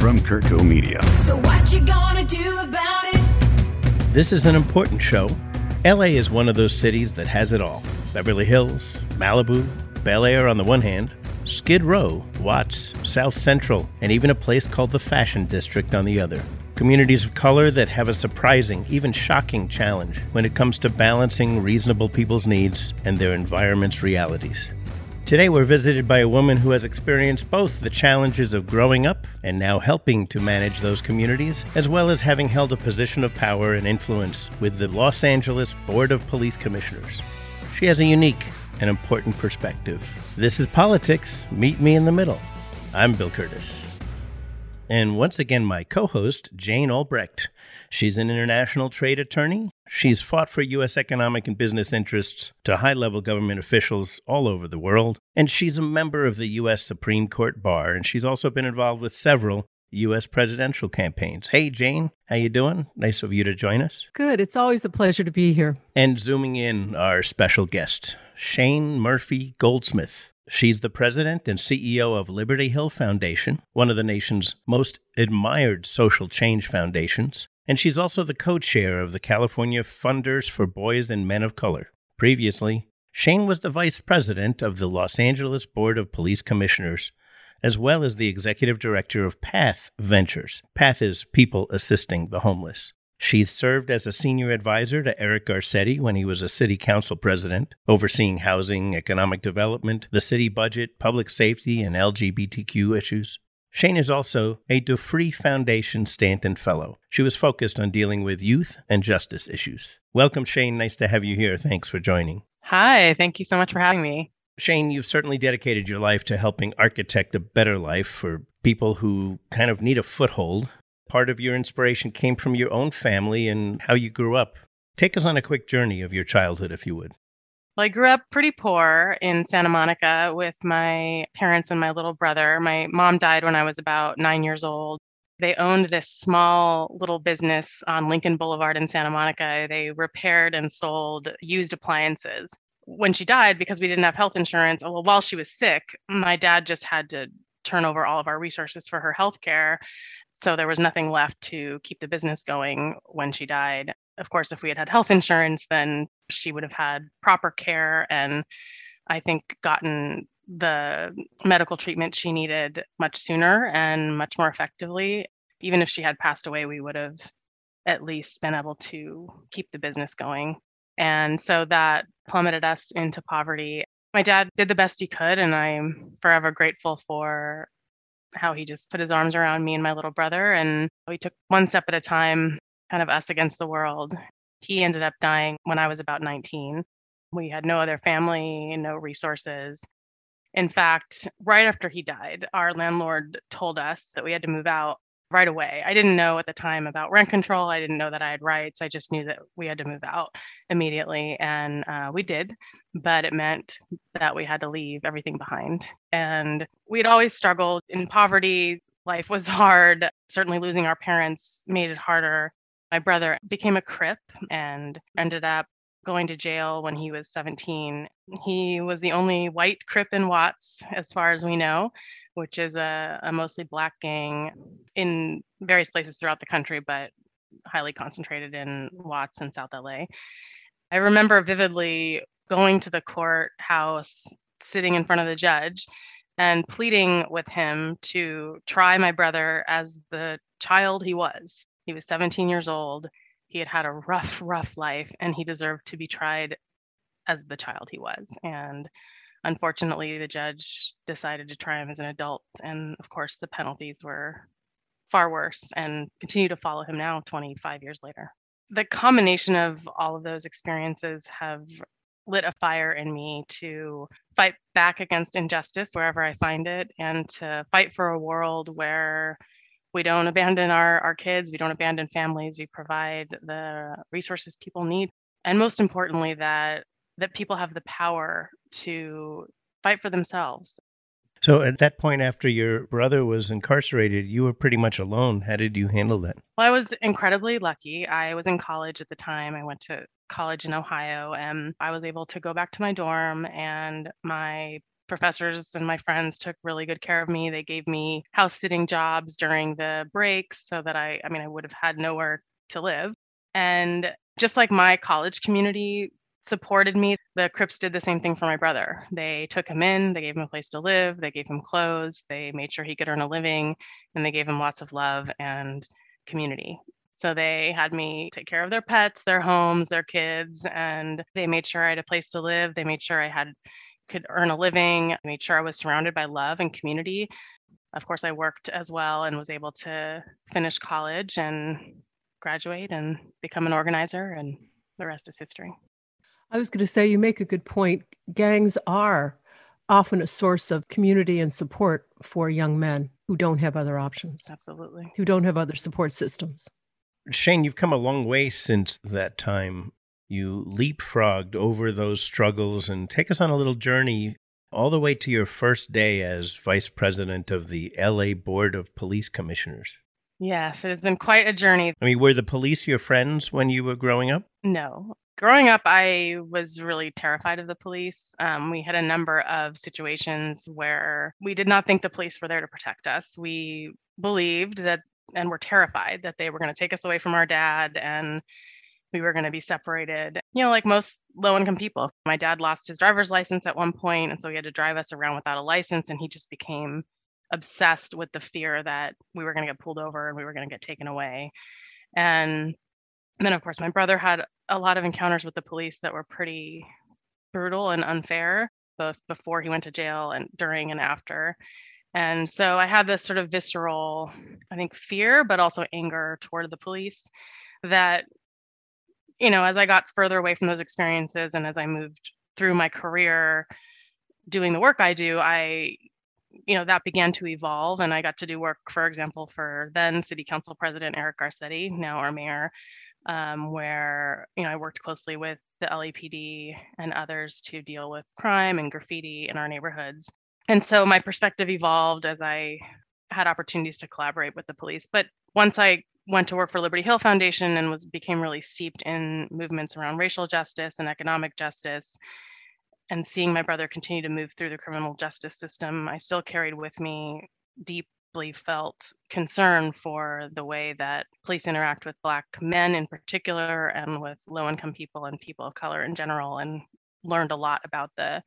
from CurtCo Media. So what you gonna do about it? This is an important show. LA is one of those cities that has it all Beverly Hills, Malibu, Bel Air on the one hand, Skid Row, Watts, South Central, and even a place called the Fashion District on the other. Communities of color that have a surprising, even shocking challenge when it comes to balancing reasonable people's needs and their environment's realities. Today, we're visited by a woman who has experienced both the challenges of growing up and now helping to manage those communities, as well as having held a position of power and influence with the Los Angeles Board of Police Commissioners. She has a unique and important perspective. This is Politics. Meet me in the middle. I'm Bill Curtis. And once again, my co host, Jane Albrecht. She's an international trade attorney. She's fought for U.S. economic and business interests to high level government officials all over the world. And she's a member of the U.S. Supreme Court Bar. And she's also been involved with several U.S. presidential campaigns. Hey, Jane, how you doing? Nice of you to join us. Good. It's always a pleasure to be here. And zooming in, our special guest, Shane Murphy Goldsmith. She's the president and CEO of Liberty Hill Foundation, one of the nation's most admired social change foundations, and she's also the co chair of the California Funders for Boys and Men of Color. Previously, Shane was the vice president of the Los Angeles Board of Police Commissioners, as well as the executive director of PATH Ventures. PATH is People Assisting the Homeless. She served as a senior advisor to Eric Garcetti when he was a city council president, overseeing housing, economic development, the city budget, public safety, and LGBTQ issues. Shane is also a Durfee Foundation Stanton Fellow. She was focused on dealing with youth and justice issues. Welcome, Shane. Nice to have you here. Thanks for joining. Hi, thank you so much for having me. Shane, you've certainly dedicated your life to helping architect a better life for people who kind of need a foothold part of your inspiration came from your own family and how you grew up. Take us on a quick journey of your childhood, if you would. Well, I grew up pretty poor in Santa Monica with my parents and my little brother. My mom died when I was about nine years old. They owned this small little business on Lincoln Boulevard in Santa Monica. They repaired and sold used appliances. When she died, because we didn't have health insurance, well, while she was sick, my dad just had to turn over all of our resources for her health care. So there was nothing left to keep the business going when she died. Of course, if we had had health insurance, then she would have had proper care and I think gotten the medical treatment she needed much sooner and much more effectively. Even if she had passed away, we would have at least been able to keep the business going. And so that plummeted us into poverty. My dad did the best he could, and I'm forever grateful for how he just put his arms around me and my little brother. And we took one step at a time, kind of us against the world. He ended up dying when I was about 19. We had no other family, no resources. In fact, right after he died, our landlord told us that we had to move out right away. I didn't know at the time about rent control. I didn't know that I had rights. I just knew that we had to move out immediately. And uh, we did, but it meant that we had to leave everything behind. And we'd always struggled in poverty. Life was hard. Certainly losing our parents made it harder. My brother became a Crip and ended up going to jail when he was 17. He was the only white Crip in Watts, as far as we know which is a, a mostly black gang in various places throughout the country, but highly concentrated in Watts and South LA. I remember vividly going to the courthouse, sitting in front of the judge, and pleading with him to try my brother as the child he was. He was 17 years old. He had had a rough, rough life, and he deserved to be tried as the child he was. And Unfortunately, the judge decided to try him as an adult. And of course, the penalties were far worse and continue to follow him now, 25 years later. The combination of all of those experiences have lit a fire in me to fight back against injustice wherever I find it and to fight for a world where we don't abandon our, our kids, we don't abandon families, we provide the resources people need. And most importantly, that that people have the power to fight for themselves. So at that point, after your brother was incarcerated, you were pretty much alone. How did you handle that? Well, I was incredibly lucky. I was in college at the time. I went to college in Ohio and I was able to go back to my dorm and my professors and my friends took really good care of me. They gave me house sitting jobs during the breaks so that I, I mean, I would have had nowhere to live. And just like my college community supported me, the Crips did the same thing for my brother. They took him in, they gave him a place to live, they gave him clothes, they made sure he could earn a living, and they gave him lots of love and community. So they had me take care of their pets, their homes, their kids, and they made sure I had a place to live. They made sure I had could earn a living, I made sure I was surrounded by love and community. Of course, I worked as well and was able to finish college and graduate and become an organizer, and the rest is history. I was going to say, you make a good point. Gangs are often a source of community and support for young men who don't have other options, Absolutely. who don't have other support systems. Shane, you've come a long way since that time. You leapfrogged over those struggles and take us on a little journey all the way to your first day as vice president of the LA Board of Police Commissioners. Yes, it has been quite a journey. I mean, were the police your friends when you were growing up? No. Growing up, I was really terrified of the police. Um, we had a number of situations where we did not think the police were there to protect us. We believed that and were terrified that they were going to take us away from our dad and we were going to be separated. You know, like most low income people. My dad lost his driver's license at one point, and so he had to drive us around without a license, and he just became obsessed with the fear that we were going to get pulled over and we were going to get taken away. And then, of course, my brother had a lot of encounters with the police that were pretty brutal and unfair, both before he went to jail and during and after. And so I had this sort of visceral, I think, fear, but also anger toward the police that, you know, as I got further away from those experiences and as I moved through my career doing the work I do, I, you know, that began to evolve. And I got to do work, for example, for then City Council President Eric Garcetti, now our mayor, um, where, you know, I worked closely with the LAPD and others to deal with crime and graffiti in our neighborhoods and so my perspective evolved as I had opportunities to collaborate with the police. But once I went to work for Liberty Hill Foundation and was became really steeped in movements around racial justice and economic justice and seeing my brother continue to move through the criminal justice system, I still carried with me deeply felt concern for the way that police interact with black men in particular and with low income people and people of color in general and learned a lot about the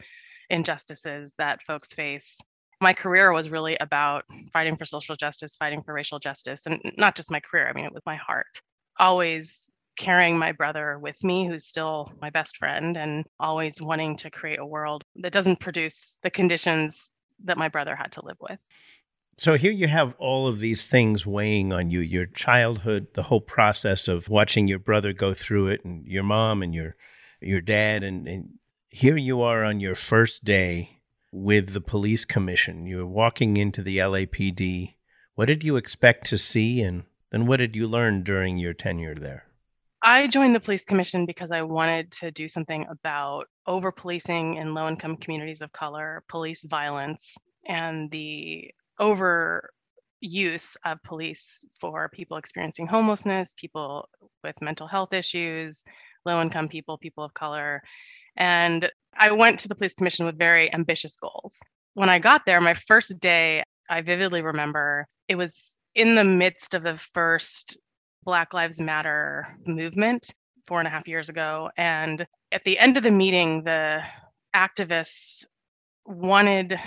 injustices that folks face. My career was really about fighting for social justice, fighting for racial justice, and not just my career. I mean, it was my heart. Always carrying my brother with me, who's still my best friend, and always wanting to create a world that doesn't produce the conditions that my brother had to live with. So here you have all of these things weighing on you your childhood, the whole process of watching your brother go through it, and your mom and your your dad, and, and here you are on your first day with the police commission. You're walking into the LAPD. What did you expect to see, and, and what did you learn during your tenure there? I joined the police commission because I wanted to do something about over policing in low income communities of color, police violence, and the over use of police for people experiencing homelessness, people with mental health issues, low income people, people of color. And I went to the police commission with very ambitious goals. When I got there, my first day, I vividly remember it was in the midst of the first Black Lives Matter movement four and a half years ago. And at the end of the meeting, the activists wanted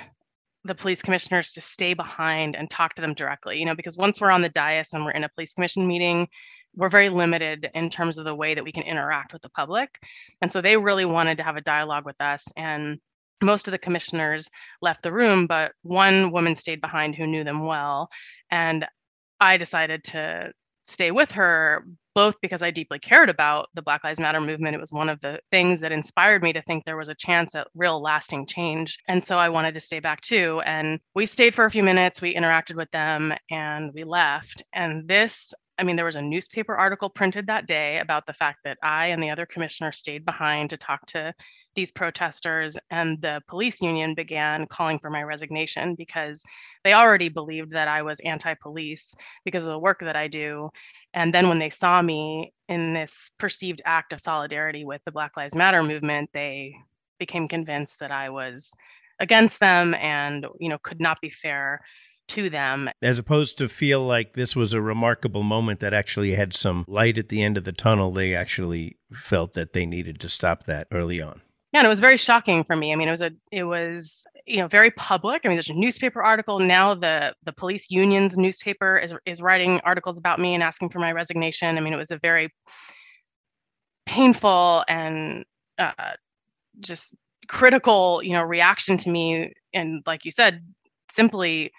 the police commissioners to stay behind and talk to them directly, you know, because once we're on the dais and we're in a police commission meeting, we're very limited in terms of the way that we can interact with the public. And so they really wanted to have a dialogue with us. And most of the commissioners left the room, but one woman stayed behind who knew them well. And I decided to stay with her, both because I deeply cared about the Black Lives Matter movement. It was one of the things that inspired me to think there was a chance at real lasting change. And so I wanted to stay back too. And we stayed for a few minutes, we interacted with them, and we left. And this I mean, there was a newspaper article printed that day about the fact that I and the other commissioner stayed behind to talk to these protesters, and the police union began calling for my resignation because they already believed that I was anti police because of the work that I do. And then when they saw me in this perceived act of solidarity with the Black Lives Matter movement, they became convinced that I was against them and you know could not be fair to them. As opposed to feel like this was a remarkable moment that actually had some light at the end of the tunnel, they actually felt that they needed to stop that early on. yeah and it was very shocking for me. I mean it was a it was you know very public. I mean there's a newspaper article. Now the the police union's newspaper is is writing articles about me and asking for my resignation. I mean it was a very painful and uh, just critical you know reaction to me. And like you said simply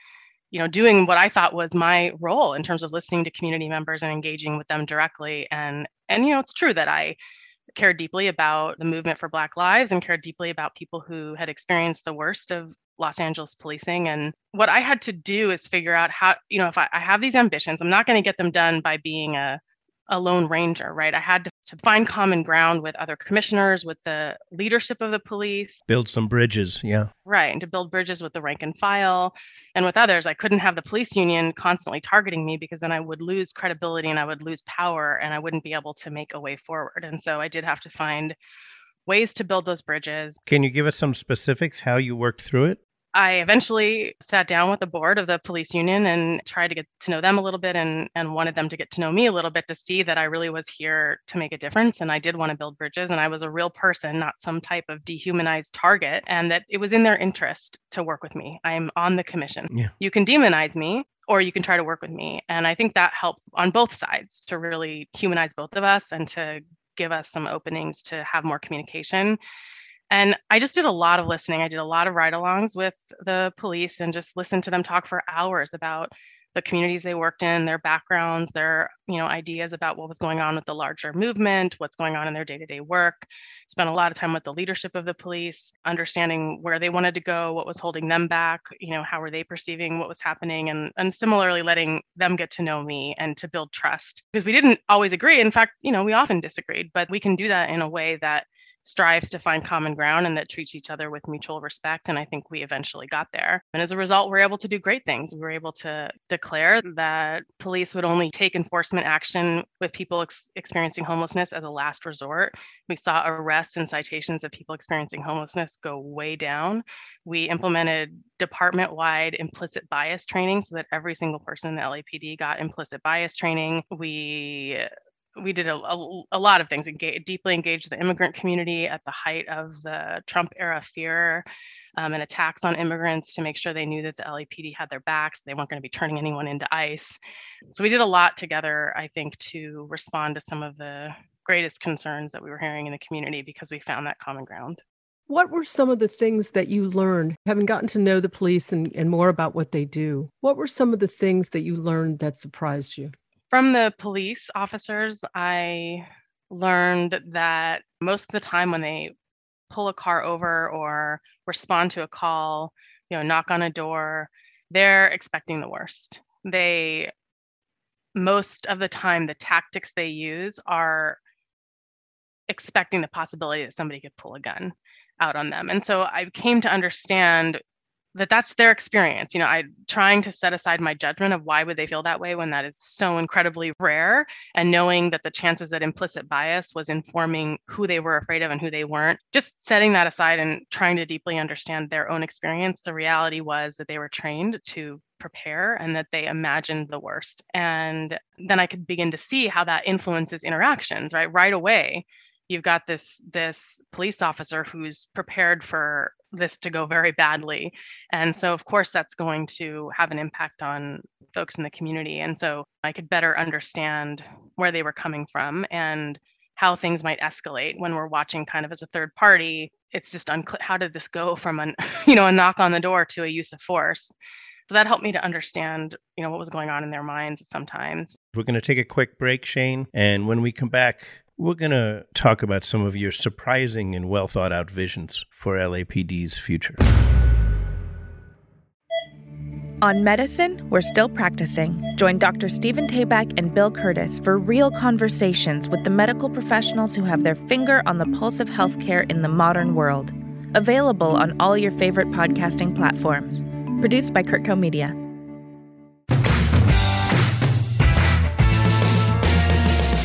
you know doing what i thought was my role in terms of listening to community members and engaging with them directly and and you know it's true that i cared deeply about the movement for black lives and cared deeply about people who had experienced the worst of los angeles policing and what i had to do is figure out how you know if i, I have these ambitions i'm not going to get them done by being a a lone ranger right i had to, to find common ground with other commissioners with the leadership of the police Build some bridges. Yeah. Right. And to build bridges with the rank and file and with others. I couldn't have the police union constantly targeting me because then I would lose credibility and I would lose power and I wouldn't be able to make a way forward. And so I did have to find ways to build those bridges. Can you give us some specifics how you worked through it? I eventually sat down with the board of the police union and tried to get to know them a little bit and, and wanted them to get to know me a little bit to see that I really was here to make a difference. And I did want to build bridges and I was a real person, not some type of dehumanized target, and that it was in their interest to work with me. I'm on the commission. Yeah. You can demonize me or you can try to work with me. And I think that helped on both sides to really humanize both of us and to give us some openings to have more communication. And I just did a lot of listening. I did a lot of ride alongs with the police and just listened to them talk for hours about the communities they worked in, their backgrounds, their, you know, ideas about what was going on with the larger movement, what's going on in their day-to-day work. Spent a lot of time with the leadership of the police, understanding where they wanted to go, what was holding them back, you know, how were they perceiving what was happening and and similarly letting them get to know me and to build trust. Because we didn't always agree. In fact, you know, we often disagreed, but we can do that in a way that strives to find common ground and that treats each other with mutual respect. And I think we eventually got there. And as a result, we're able to do great things. We were able to declare that police would only take enforcement action with people ex- experiencing homelessness as a last resort. We saw arrests and citations of people experiencing homelessness go way down. We implemented department wide implicit bias training so that every single person in the LAPD got implicit bias training. We we did a, a, a lot of things, engage, deeply engaged the immigrant community at the height of the Trump era fear um, and attacks on immigrants to make sure they knew that the LAPD had their backs. They weren't going to be turning anyone into ICE. So we did a lot together, I think, to respond to some of the greatest concerns that we were hearing in the community because we found that common ground. What were some of the things that you learned, having gotten to know the police and, and more about what they do? What were some of the things that you learned that surprised you? From the police officers, I learned that most of the time when they pull a car over or respond to a call, you know, knock on a door, they're expecting the worst. They, most of the time, the tactics they use are expecting the possibility that somebody could pull a gun out on them. And so I came to understand that that's their experience you know i trying to set aside my judgment of why would they feel that way when that is so incredibly rare and knowing that the chances that implicit bias was informing who they were afraid of and who they weren't just setting that aside and trying to deeply understand their own experience the reality was that they were trained to prepare and that they imagined the worst and then i could begin to see how that influences interactions right right away you've got this this police officer who's prepared for this to go very badly. And so of course that's going to have an impact on folks in the community. And so i could better understand where they were coming from and how things might escalate when we're watching kind of as a third party. It's just unclear how did this go from an you know a knock on the door to a use of force? So that helped me to understand you know what was going on in their minds sometimes. We're going to take a quick break, Shane. And when we come back, we're going to talk about some of your surprising and well thought out visions for LAPD's future. On medicine, we're still practicing. Join Dr. Stephen Tabet and Bill Curtis for real conversations with the medical professionals who have their finger on the pulse of healthcare in the modern world. Available on all your favorite podcasting platforms. Produced by CurtCo Media.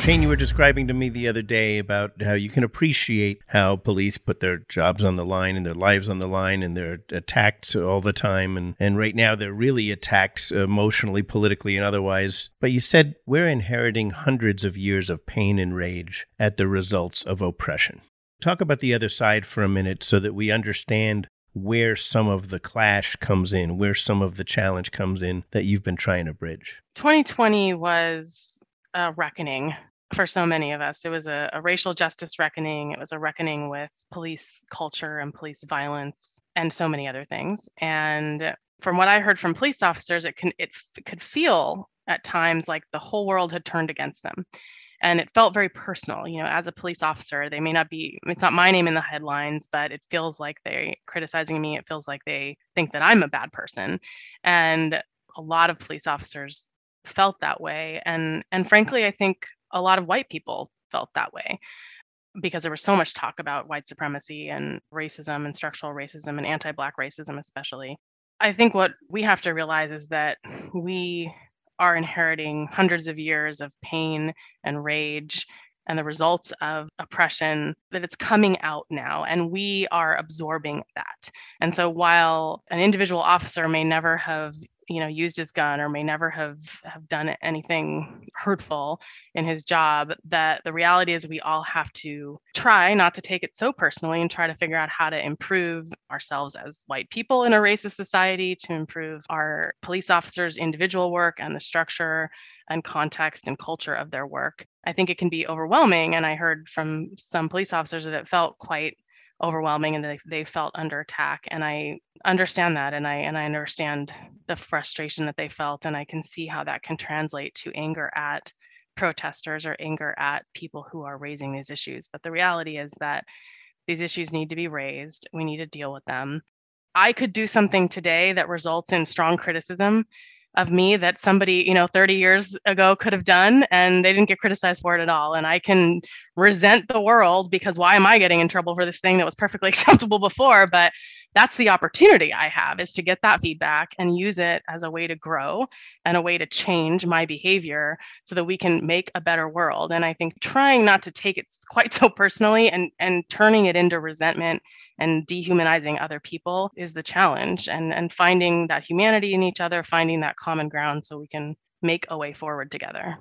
Shane, you were describing to me the other day about how you can appreciate how police put their jobs on the line and their lives on the line and they're attacked all the time. And, and right now they're really attacked emotionally, politically, and otherwise. But you said we're inheriting hundreds of years of pain and rage at the results of oppression. Talk about the other side for a minute so that we understand where some of the clash comes in, where some of the challenge comes in that you've been trying to bridge. 2020 was a reckoning for so many of us. It was a, a, racial justice reckoning. It was a reckoning with police culture and police violence and so many other things. And from what I heard from police officers, it can it f- could feel at times like the whole world had turned against them. And it felt very personal. You know, as a police officer, they may not be, it's not my name in the headlines, but it feels like they're criticizing me. It feels like they think that I'm a bad person. And a lot of police officers felt that way. And and frankly, I think a lot of white people felt that way because there was so much talk about white supremacy and racism and structural racism and anti Black racism, especially. I think what we have to realize is that we are inheriting hundreds of years of pain and rage and the results of oppression that it's coming out now and we are absorbing that and so while an individual officer may never have you know used his gun or may never have have done anything hurtful in his job that the reality is we all have to try not to take it so personally and try to figure out how to improve ourselves as white people in a racist society to improve our police officers individual work and the structure and context and culture of their work. I think it can be overwhelming and i heard from some police officers that it felt quite overwhelming and they, they felt under attack and i understand that and i and i understand the frustration that they felt and i can see how that can translate to anger at protesters or anger at people who are raising these issues. But the reality is that these issues need to be raised. We need to deal with them. I could do something today that results in strong criticism of me that somebody you know 30 years ago could have done and they didn't get criticized for it at all. And i can resent the world because why am i getting in trouble for this thing that was perfectly acceptable before? But that's the opportunity i have is to get that feedback and use it as a way to grow and a way to change my behavior so that we can make a better world. And i think trying not to take it quite so personally and and turning it into resentment and dehumanizing other people is the challenge. And and finding that humanity in each other finding that common ground so we can make a way forward together.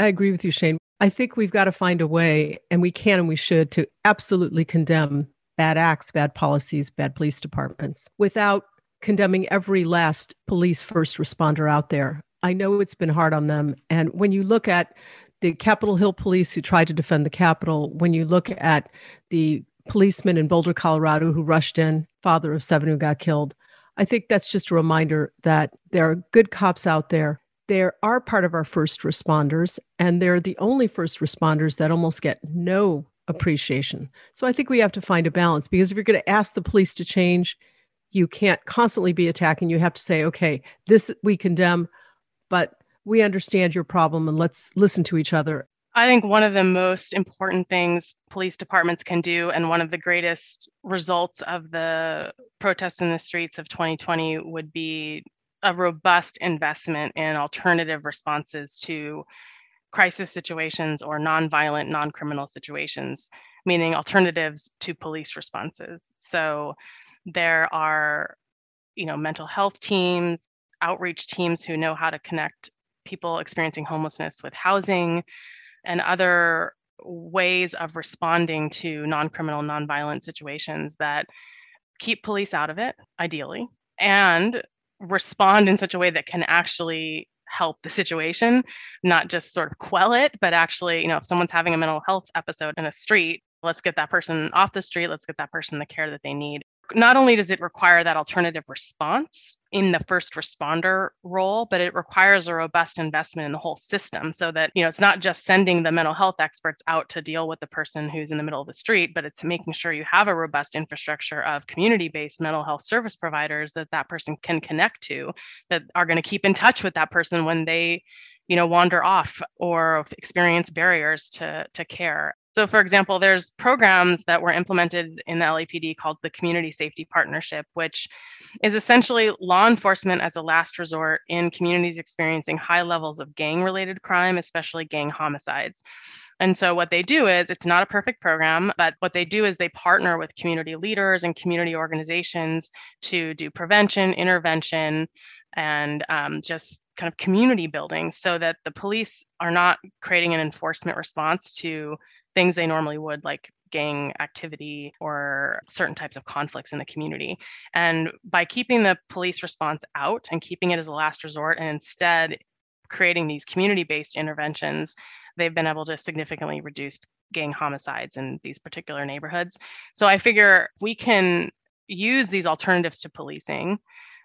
I agree with you shane. I think we've got to find a way and we can and we should to absolutely condemn bad acts bad policies bad police departments without condemning every last police first responder out there i know it's been hard on them and when you look at the Capitol Hill police who tried to defend the Capitol, when you look at the policeman in Boulder, Colorado, who rushed in, father of seven who got killed. I think that's just a reminder that there are good cops out there. There are part of our first responders, and they're the only first responders that almost get no appreciation. So I think we have to find a balance because if you're going to ask the police to change, you can't constantly be attacking. You have to say, okay, this we condemn, but we understand your problem and let's listen to each other I think one of the most important things police departments can do, and one of the greatest results of the protests in the streets of 2020 would be a robust investment in alternative responses to crisis situations or nonviolent, non criminal situations, meaning alternatives to police responses. So there are, you know, mental health teams, outreach teams who know how to connect people experiencing homelessness with housing and other ways of responding to non-criminal non-violent situations that keep police out of it ideally and respond in such a way that can actually help the situation not just sort of quell it but actually you know if someone's having a mental health episode in a street let's get that person off the street let's get that person the care that they need not only does it require that alternative response in the first responder role, but it requires a robust investment in the whole system so that, you know, it's not just sending the mental health experts out to deal with the person who's in the middle of the street, but it's making sure you have a robust infrastructure of community-based mental health service providers that that person can connect to that are going to keep in touch with that person when they, you know, wander off or experience barriers to to care So, for example, there's programs that were implemented in the LAPD called the Community Safety Partnership, which is essentially law enforcement as a last resort in communities experiencing high levels of gang related crime, especially gang homicides. And so, what they do is it's not a perfect program, but what they do is they partner with community leaders and community organizations to do prevention, intervention, and um, just kind of community building so that the police are not creating an enforcement response to things they normally would, like gang activity or certain types of conflicts in the community. And by keeping the police response out and keeping it as a last resort and instead creating these community based interventions, they've been able to significantly reduce gang homicides in these particular neighborhoods. So I figure we can use these alternatives to policing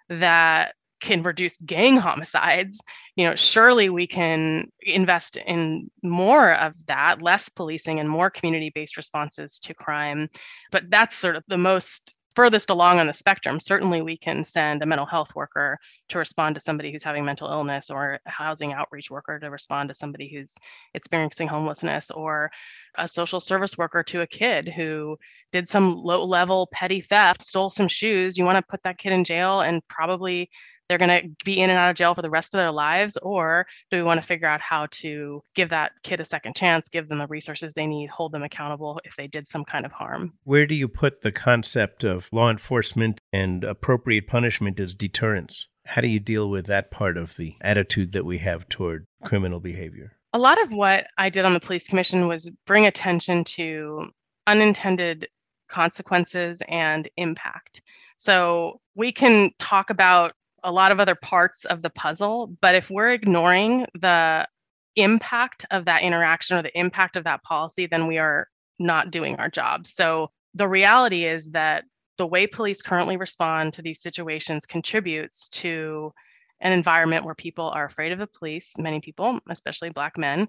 that can reduce gang homicides you know surely we can invest in more of that less policing and more community based responses to crime but that's sort of the most furthest along on the spectrum, certainly we can send a mental health worker to respond to somebody who's having mental illness or a housing outreach worker to respond to somebody who's experiencing homelessness or a social service worker to a kid who did some low level petty theft, stole some shoes. You want to put that kid in jail and probably they're going to be in and out of jail for the rest of their lives? Or do we want to figure out how to give that kid a second chance, give them the resources they need, hold them accountable if they did some kind of harm? Where do you put the concept of law enforcement and appropriate punishment as deterrence? How do you deal with that part of the attitude that we have toward criminal behavior? A lot of what I did on the police commission was bring attention to unintended consequences and impact. So we can talk about a lot of other parts of the puzzle. But if we're ignoring the impact of that interaction or the impact of that policy, then we are not doing our job. So the reality is that the way police currently respond to these situations contributes to an environment where people are afraid of the police, many people, especially Black men.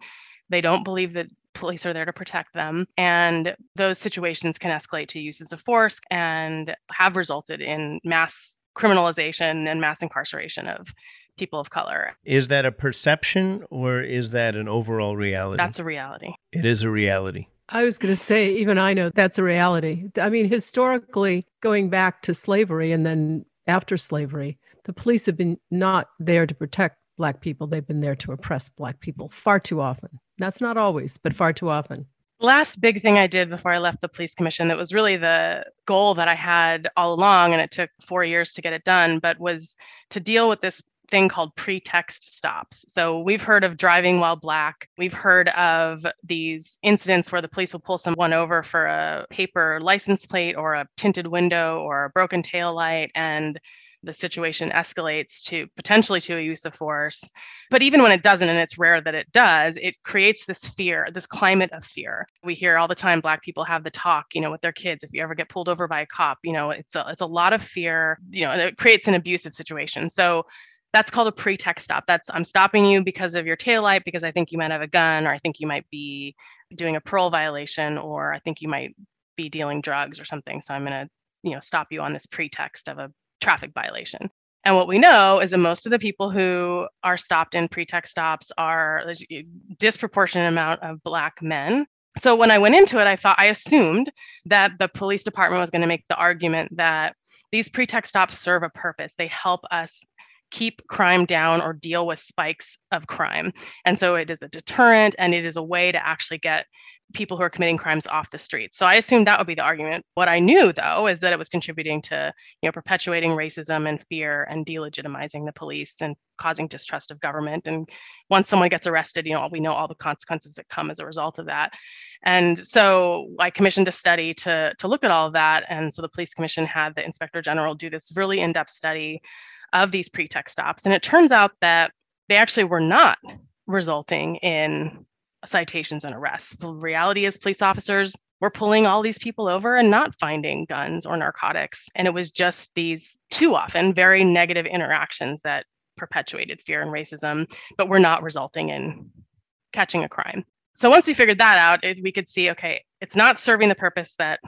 They don't believe that police are there to protect them. And those situations can escalate to uses of force and have resulted in mass criminalization and mass incarceration of people of color. Is that a perception or is that an overall reality? That's a reality. It is a reality. I was going to say, even I know that's a reality. I mean, historically, going back to slavery and then after slavery, the police have been not there to protect Black people. They've been there to oppress Black people far too often. That's not always, but far too often last big thing I did before I left the police commission that was really the goal that I had all along, and it took four years to get it done, but was to deal with this thing called pretext stops. So we've heard of driving while black. We've heard of these incidents where the police will pull someone over for a paper license plate or a tinted window or a broken tail light and the situation escalates to potentially to a use of force. But even when it doesn't, and it's rare that it does, it creates this fear, this climate of fear. We hear all the time Black people have the talk, you know, with their kids. If you ever get pulled over by a cop, you know, it's a, it's a lot of fear, you know, and it creates an abusive situation. So that's called a pretext stop. That's I'm stopping you because of your taillight, because I think you might have a gun, or I think you might be doing a parole violation, or I think you might be dealing drugs or something. So I'm going to, you know, stop you on this pretext of a traffic violation. And what we know is that most of the people who are stopped in pretext stops are a eh, disproportionate amount of Black men. So when I went into it, I thought I assumed that the police department was going to make the argument that these pretext stops serve a purpose. They help us keep crime down or deal with spikes of crime. And so it is a deterrent and it is a way to actually get people who are committing crimes off the streets. So I assumed that would be the argument. What I knew though is that it was contributing to, you know, perpetuating racism and fear and delegitimizing the police and causing distrust of government. And once someone gets arrested, you know, we know all the consequences that come as a result of that. And so I commissioned a study to to look at all of that. And so the police commission had the inspector general do this really in-depth study of these pretext stops. And it turns out that they actually were not resulting in citations and arrests. The reality is, police officers were pulling all these people over and not finding guns or narcotics. And it was just these too often very negative interactions that perpetuated fear and racism, but were not resulting in catching a crime. So once we figured that out, it, we could see okay, it's not serving the purpose that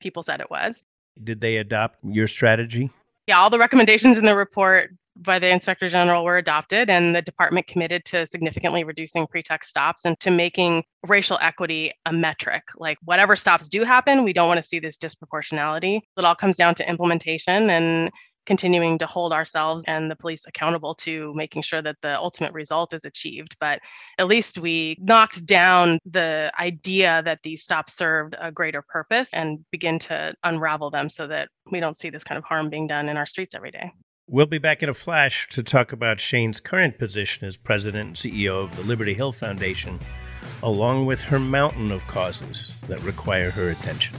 people said it was. Did they adopt your strategy? yeah, all the recommendations in the report by the inspector general were adopted and the department committed to significantly reducing pretext stops and to making racial equity a metric like whatever stops do happen we don't want to see this disproportionality it all comes down to implementation and continuing to hold ourselves and the police accountable to making sure that the ultimate result is achieved. But at least we knocked down the idea that these stops served a greater purpose and begin to unravel them so that we don't see this kind of harm being done in our streets every day. We'll be back in a flash to talk about Shane's current position as president and CEO of the Liberty Hill Foundation, along with her mountain of causes that require her attention.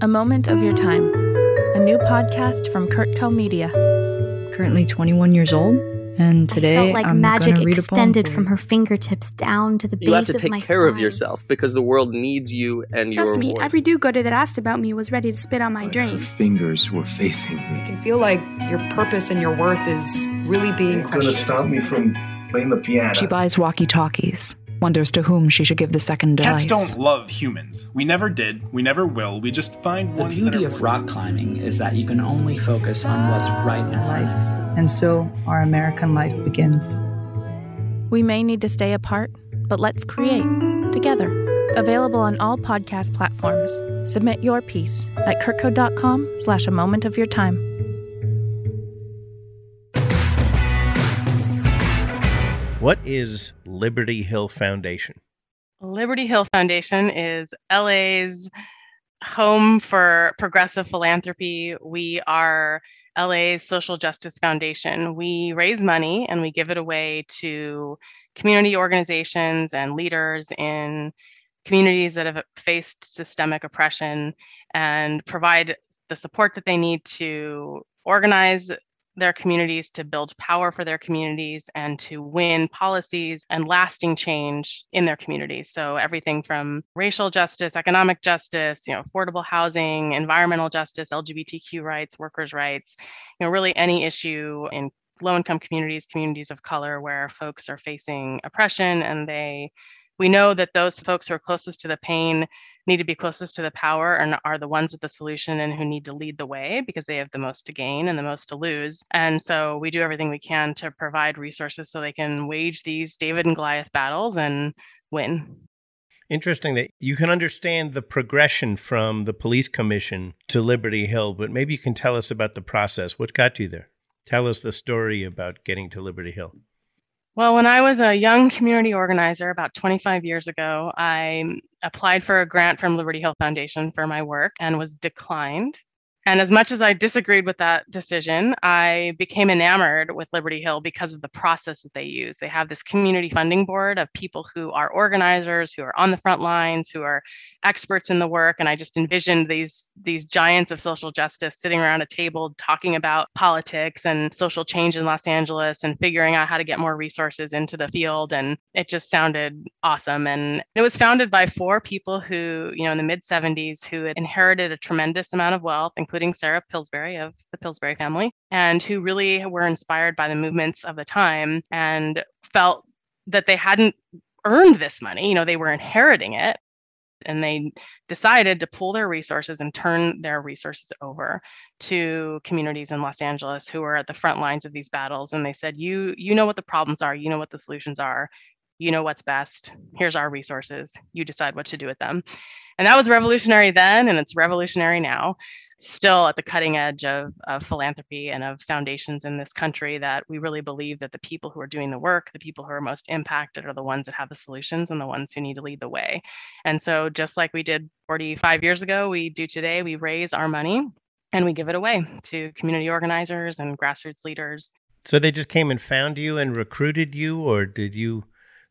A Moment of Your Time, a new podcast from CurtCo Media. Currently 21 years old, and today I felt like I'm magic gonna read a poem extended from you. her fingertips down to the base of You have to take my care of yourself because the world needs you and Trust your Trust me, voice. every do-gooder that asked about me was ready to spit on my Her dream. fingers were facing me. You can feel like your purpose and your worth is really being questioned. Gonna stop me from playing the piano. She buys walkie talkies, wonders to whom she should give the second Cats device. don't love humans. We never did. We never will. We just find The ones beauty that are of rock climbing is that you can only focus on what's right in front of you. And so our American life begins. We may need to stay apart, but let's create together. Available on all podcast platforms. Submit your piece at curtco.com slash a moment of your time. What is Liberty Hill Foundation? Liberty Hill Foundation is LA's home for progressive philanthropy. We are LA's social justice foundation. We raise money and we give it away to community organizations and leaders in communities that have faced systemic oppression and provide the support that they need to organize their communities to build power for their communities and to win policies and lasting change in their communities. So everything from racial justice economic justice you know affordable housing environmental justice lgbtq rights workers rights you know really any issue in low income communities communities of color where folks are facing oppression and they we know that those folks who are closest to the pain need to be closest to the power and are the ones with the solution and who need to lead the way because they have the most to gain and the most to lose. And so we do everything we can to provide resources so they can wage these David and Goliath battles and win. Interesting that you can understand the progression from the police commission to Liberty Hill, but maybe you can tell us about the process. What got you there? Tell us the story about getting to Liberty Hill. Well, when I was a young community organizer about 25 years ago, I applied for a grant from Liberty Hill Foundation for my work and was declined. And as much as I disagreed with that decision, I became enamored with Liberty Hill because of the process that they use. They have this community funding board of people who are organizers, who are on the front lines, who are experts in the work. And I just envisioned these, these giants of social justice sitting around a table talking about politics and social change in Los Angeles and figuring out how to get more resources into the field. And it just sounded awesome. And it was founded by four people who, you know, in the mid 70s who had inherited a tremendous amount of wealth, including Sarah Pillsbury of the Pillsbury family, and who really were inspired by the movements of the time and felt that they hadn't earned this money. You know, they were inheriting it. And they decided to pool their resources and turn their resources over to communities in Los Angeles who are at the front lines of these battles. And they said, You you know what the problems are, you know what the solutions are, you know what's best. Here's our resources. You decide what to do with them. And that was revolutionary then, and it's revolutionary now. Still at the cutting edge of, of philanthropy and of foundations in this country, that we really believe that the people who are doing the work, the people who are most impacted, are the ones that have the solutions and the ones who need to lead the way. And so, just like we did 45 years ago, we do today, we raise our money and we give it away to community organizers and grassroots leaders. So they just came and found you and recruited you, or did you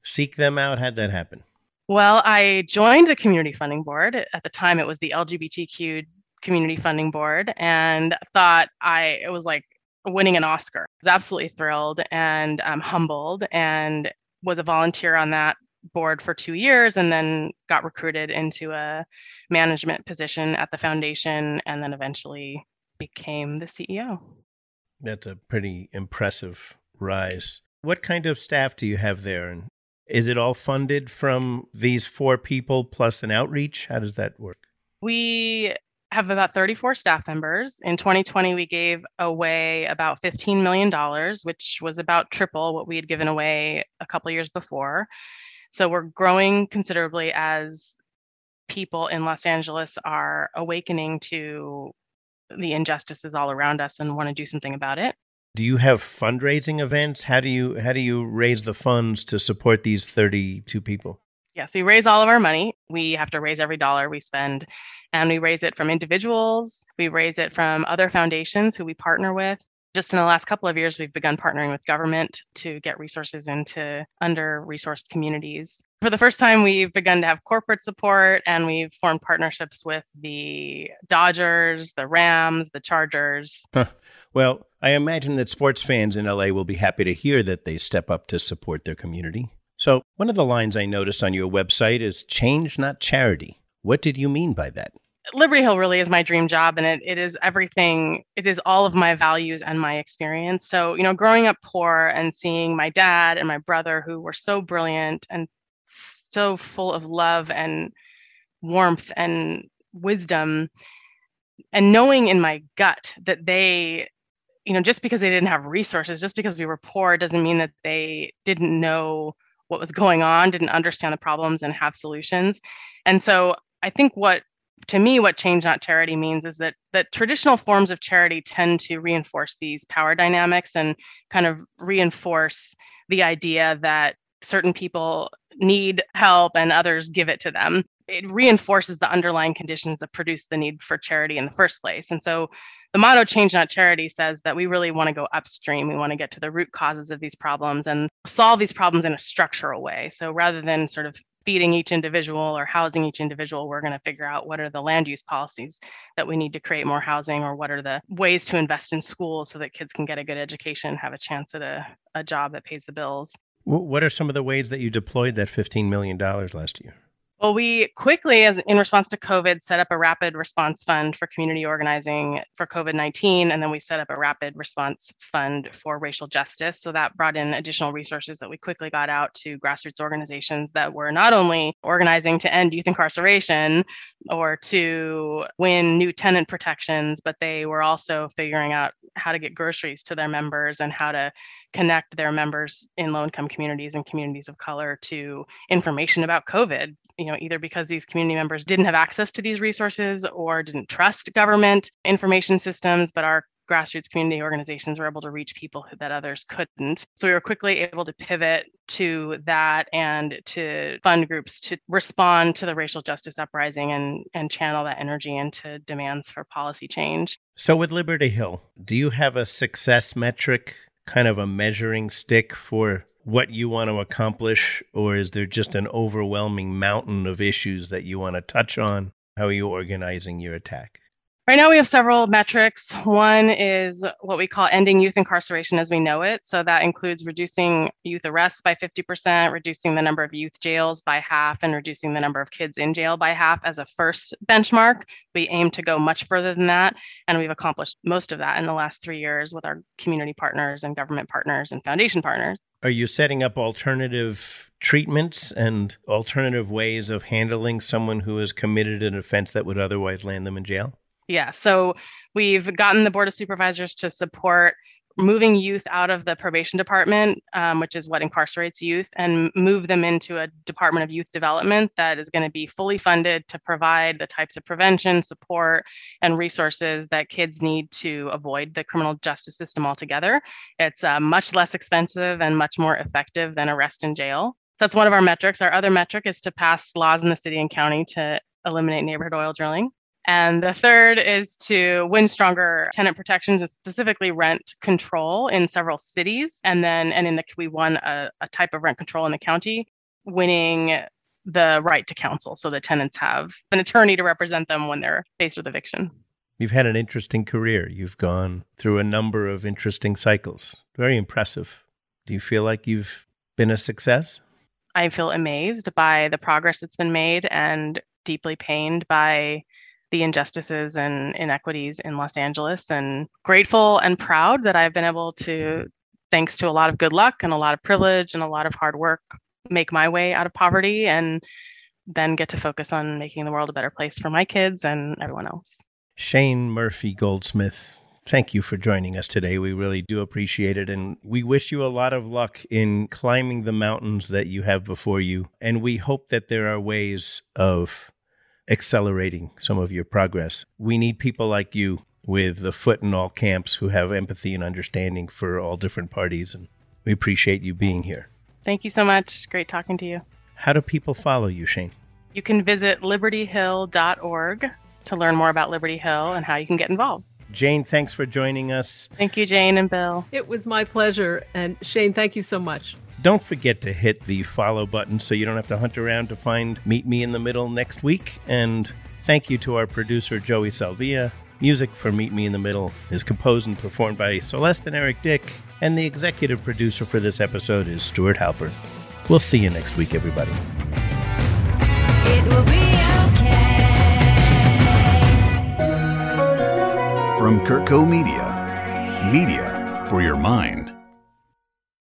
seek them out? How'd that happen? Well, I joined the community funding board. At the time, it was the LGBTQ community funding board, and thought I it was like winning an Oscar. I was absolutely thrilled and um, humbled, and was a volunteer on that board for two years, and then got recruited into a management position at the foundation, and then eventually became the CEO. That's a pretty impressive rise. What kind of staff do you have there? And is it all funded from these four people plus an outreach? How does that work? We have about 34 staff members. In 2020, we gave away about $15 million, which was about triple what we had given away a couple years before. So we're growing considerably as people in Los Angeles are awakening to the injustices all around us and want to do something about it. Do you have fundraising events? How do you how do you raise the funds to support these 32 people? Yes, we raise all of our money. We have to raise every dollar we spend and we raise it from individuals, we raise it from other foundations who we partner with. Just in the last couple of years, we've begun partnering with government to get resources into under resourced communities. For the first time, we've begun to have corporate support and we've formed partnerships with the Dodgers, the Rams, the Chargers. Huh. Well, I imagine that sports fans in LA will be happy to hear that they step up to support their community. So, one of the lines I noticed on your website is change, not charity. What did you mean by that? Liberty Hill really is my dream job and it, it is everything. It is all of my values and my experience. So, you know, growing up poor and seeing my dad and my brother who were so brilliant and so full of love and warmth and wisdom and knowing in my gut that they you know just because they didn't have resources just because we were poor doesn't mean that they didn't know what was going on didn't understand the problems and have solutions and so i think what to me what change not charity means is that that traditional forms of charity tend to reinforce these power dynamics and kind of reinforce the idea that certain people need help and others give it to them. It reinforces the underlying conditions that produce the need for charity in the first place. And so the motto change not charity says that we really want to go upstream. We want to get to the root causes of these problems and solve these problems in a structural way. So rather than sort of feeding each individual or housing each individual, we're going to figure out what are the land use policies that we need to create more housing or what are the ways to invest in schools so that kids can get a good education, have a chance at a, a job that pays the bills. What are some of the ways that you deployed that $15 million last year? Well, we quickly, as in response to COVID, set up a rapid response fund for community organizing for COVID 19. And then we set up a rapid response fund for racial justice. So that brought in additional resources that we quickly got out to grassroots organizations that were not only organizing to end youth incarceration or to win new tenant protections, but they were also figuring out how to get groceries to their members and how to connect their members in low income communities and communities of color to information about COVID you know, either because these community members didn't have access to these resources or didn't trust government information systems, but our grassroots community organizations were able to reach people that others couldn't. So we were quickly able to pivot to that and to fund groups to respond to the racial justice uprising and, and channel that energy into demands for policy change. So with Liberty Hill, do you have a success metric, kind of a measuring stick for what you want to accomplish, or is there just an overwhelming mountain of issues that you want to touch on? How are you organizing your attack? Right now, we have several metrics. One is what we call ending youth incarceration as we know it. So that includes reducing youth arrests by 50%, reducing the number of youth jails by half, and reducing the number of kids in jail by half as a first benchmark. We aim to go much further than that. And we've accomplished most of that in the last three years with our community partners and government partners and foundation partners. Are you setting up alternative treatments and alternative ways of handling someone who has committed an offense that would otherwise land them in jail? Yeah. So we've gotten the Board of Supervisors to support moving youth out of the probation department, um, which is what incarcerates youth, and move them into a Department of Youth Development that is going to be fully funded to provide the types of prevention, support, and resources that kids need to avoid the criminal justice system altogether. It's uh, much less expensive and much more effective than arrest and jail. That's one of our metrics. Our other metric is to pass laws in the city and county to eliminate neighborhood oil drilling. And the third is to win stronger tenant protections and specifically rent control in several cities. And then, and in the, we won a, a type of rent control in the county, winning the right to counsel. So the tenants have an attorney to represent them when they're faced with eviction. You've had an interesting career. You've gone through a number of interesting cycles. Very impressive. Do you feel like you've been a success? I feel amazed by the progress that's been made and deeply pained by the injustices and inequities in Los Angeles and grateful and proud that I've been able to, thanks to a lot of good luck and a lot of privilege and a lot of hard work, make my way out of poverty and then get to focus on making the world a better place for my kids and everyone else. Shane Murphy Goldsmith, thank you for joining us today. We really do appreciate it. And we wish you a lot of luck in climbing the mountains that you have before you. And we hope that there are ways of accelerating some of your progress. We need people like you with the foot in all camps who have empathy and understanding for all different parties. And we appreciate you being here. Thank you so much. Great talking to you. How do people follow you, Shane? You can visit libertyhill.org to learn more about Liberty Hill and how you can get involved. Jane, thanks for joining us. Thank you, Jane and Bill. It was my pleasure. And Shane, thank you so much. Don't forget to hit the follow button so you don't have to hunt around to find Meet Me in the Middle next week. And thank you to our producer, Joey Salvia. Music for Meet Me in the Middle is composed and performed by Celeste and Eric Dick, and the executive producer for this episode is Stuart Halpern. We'll see you next week, everybody. It will be okay. From CurtCo Media, media for your mind.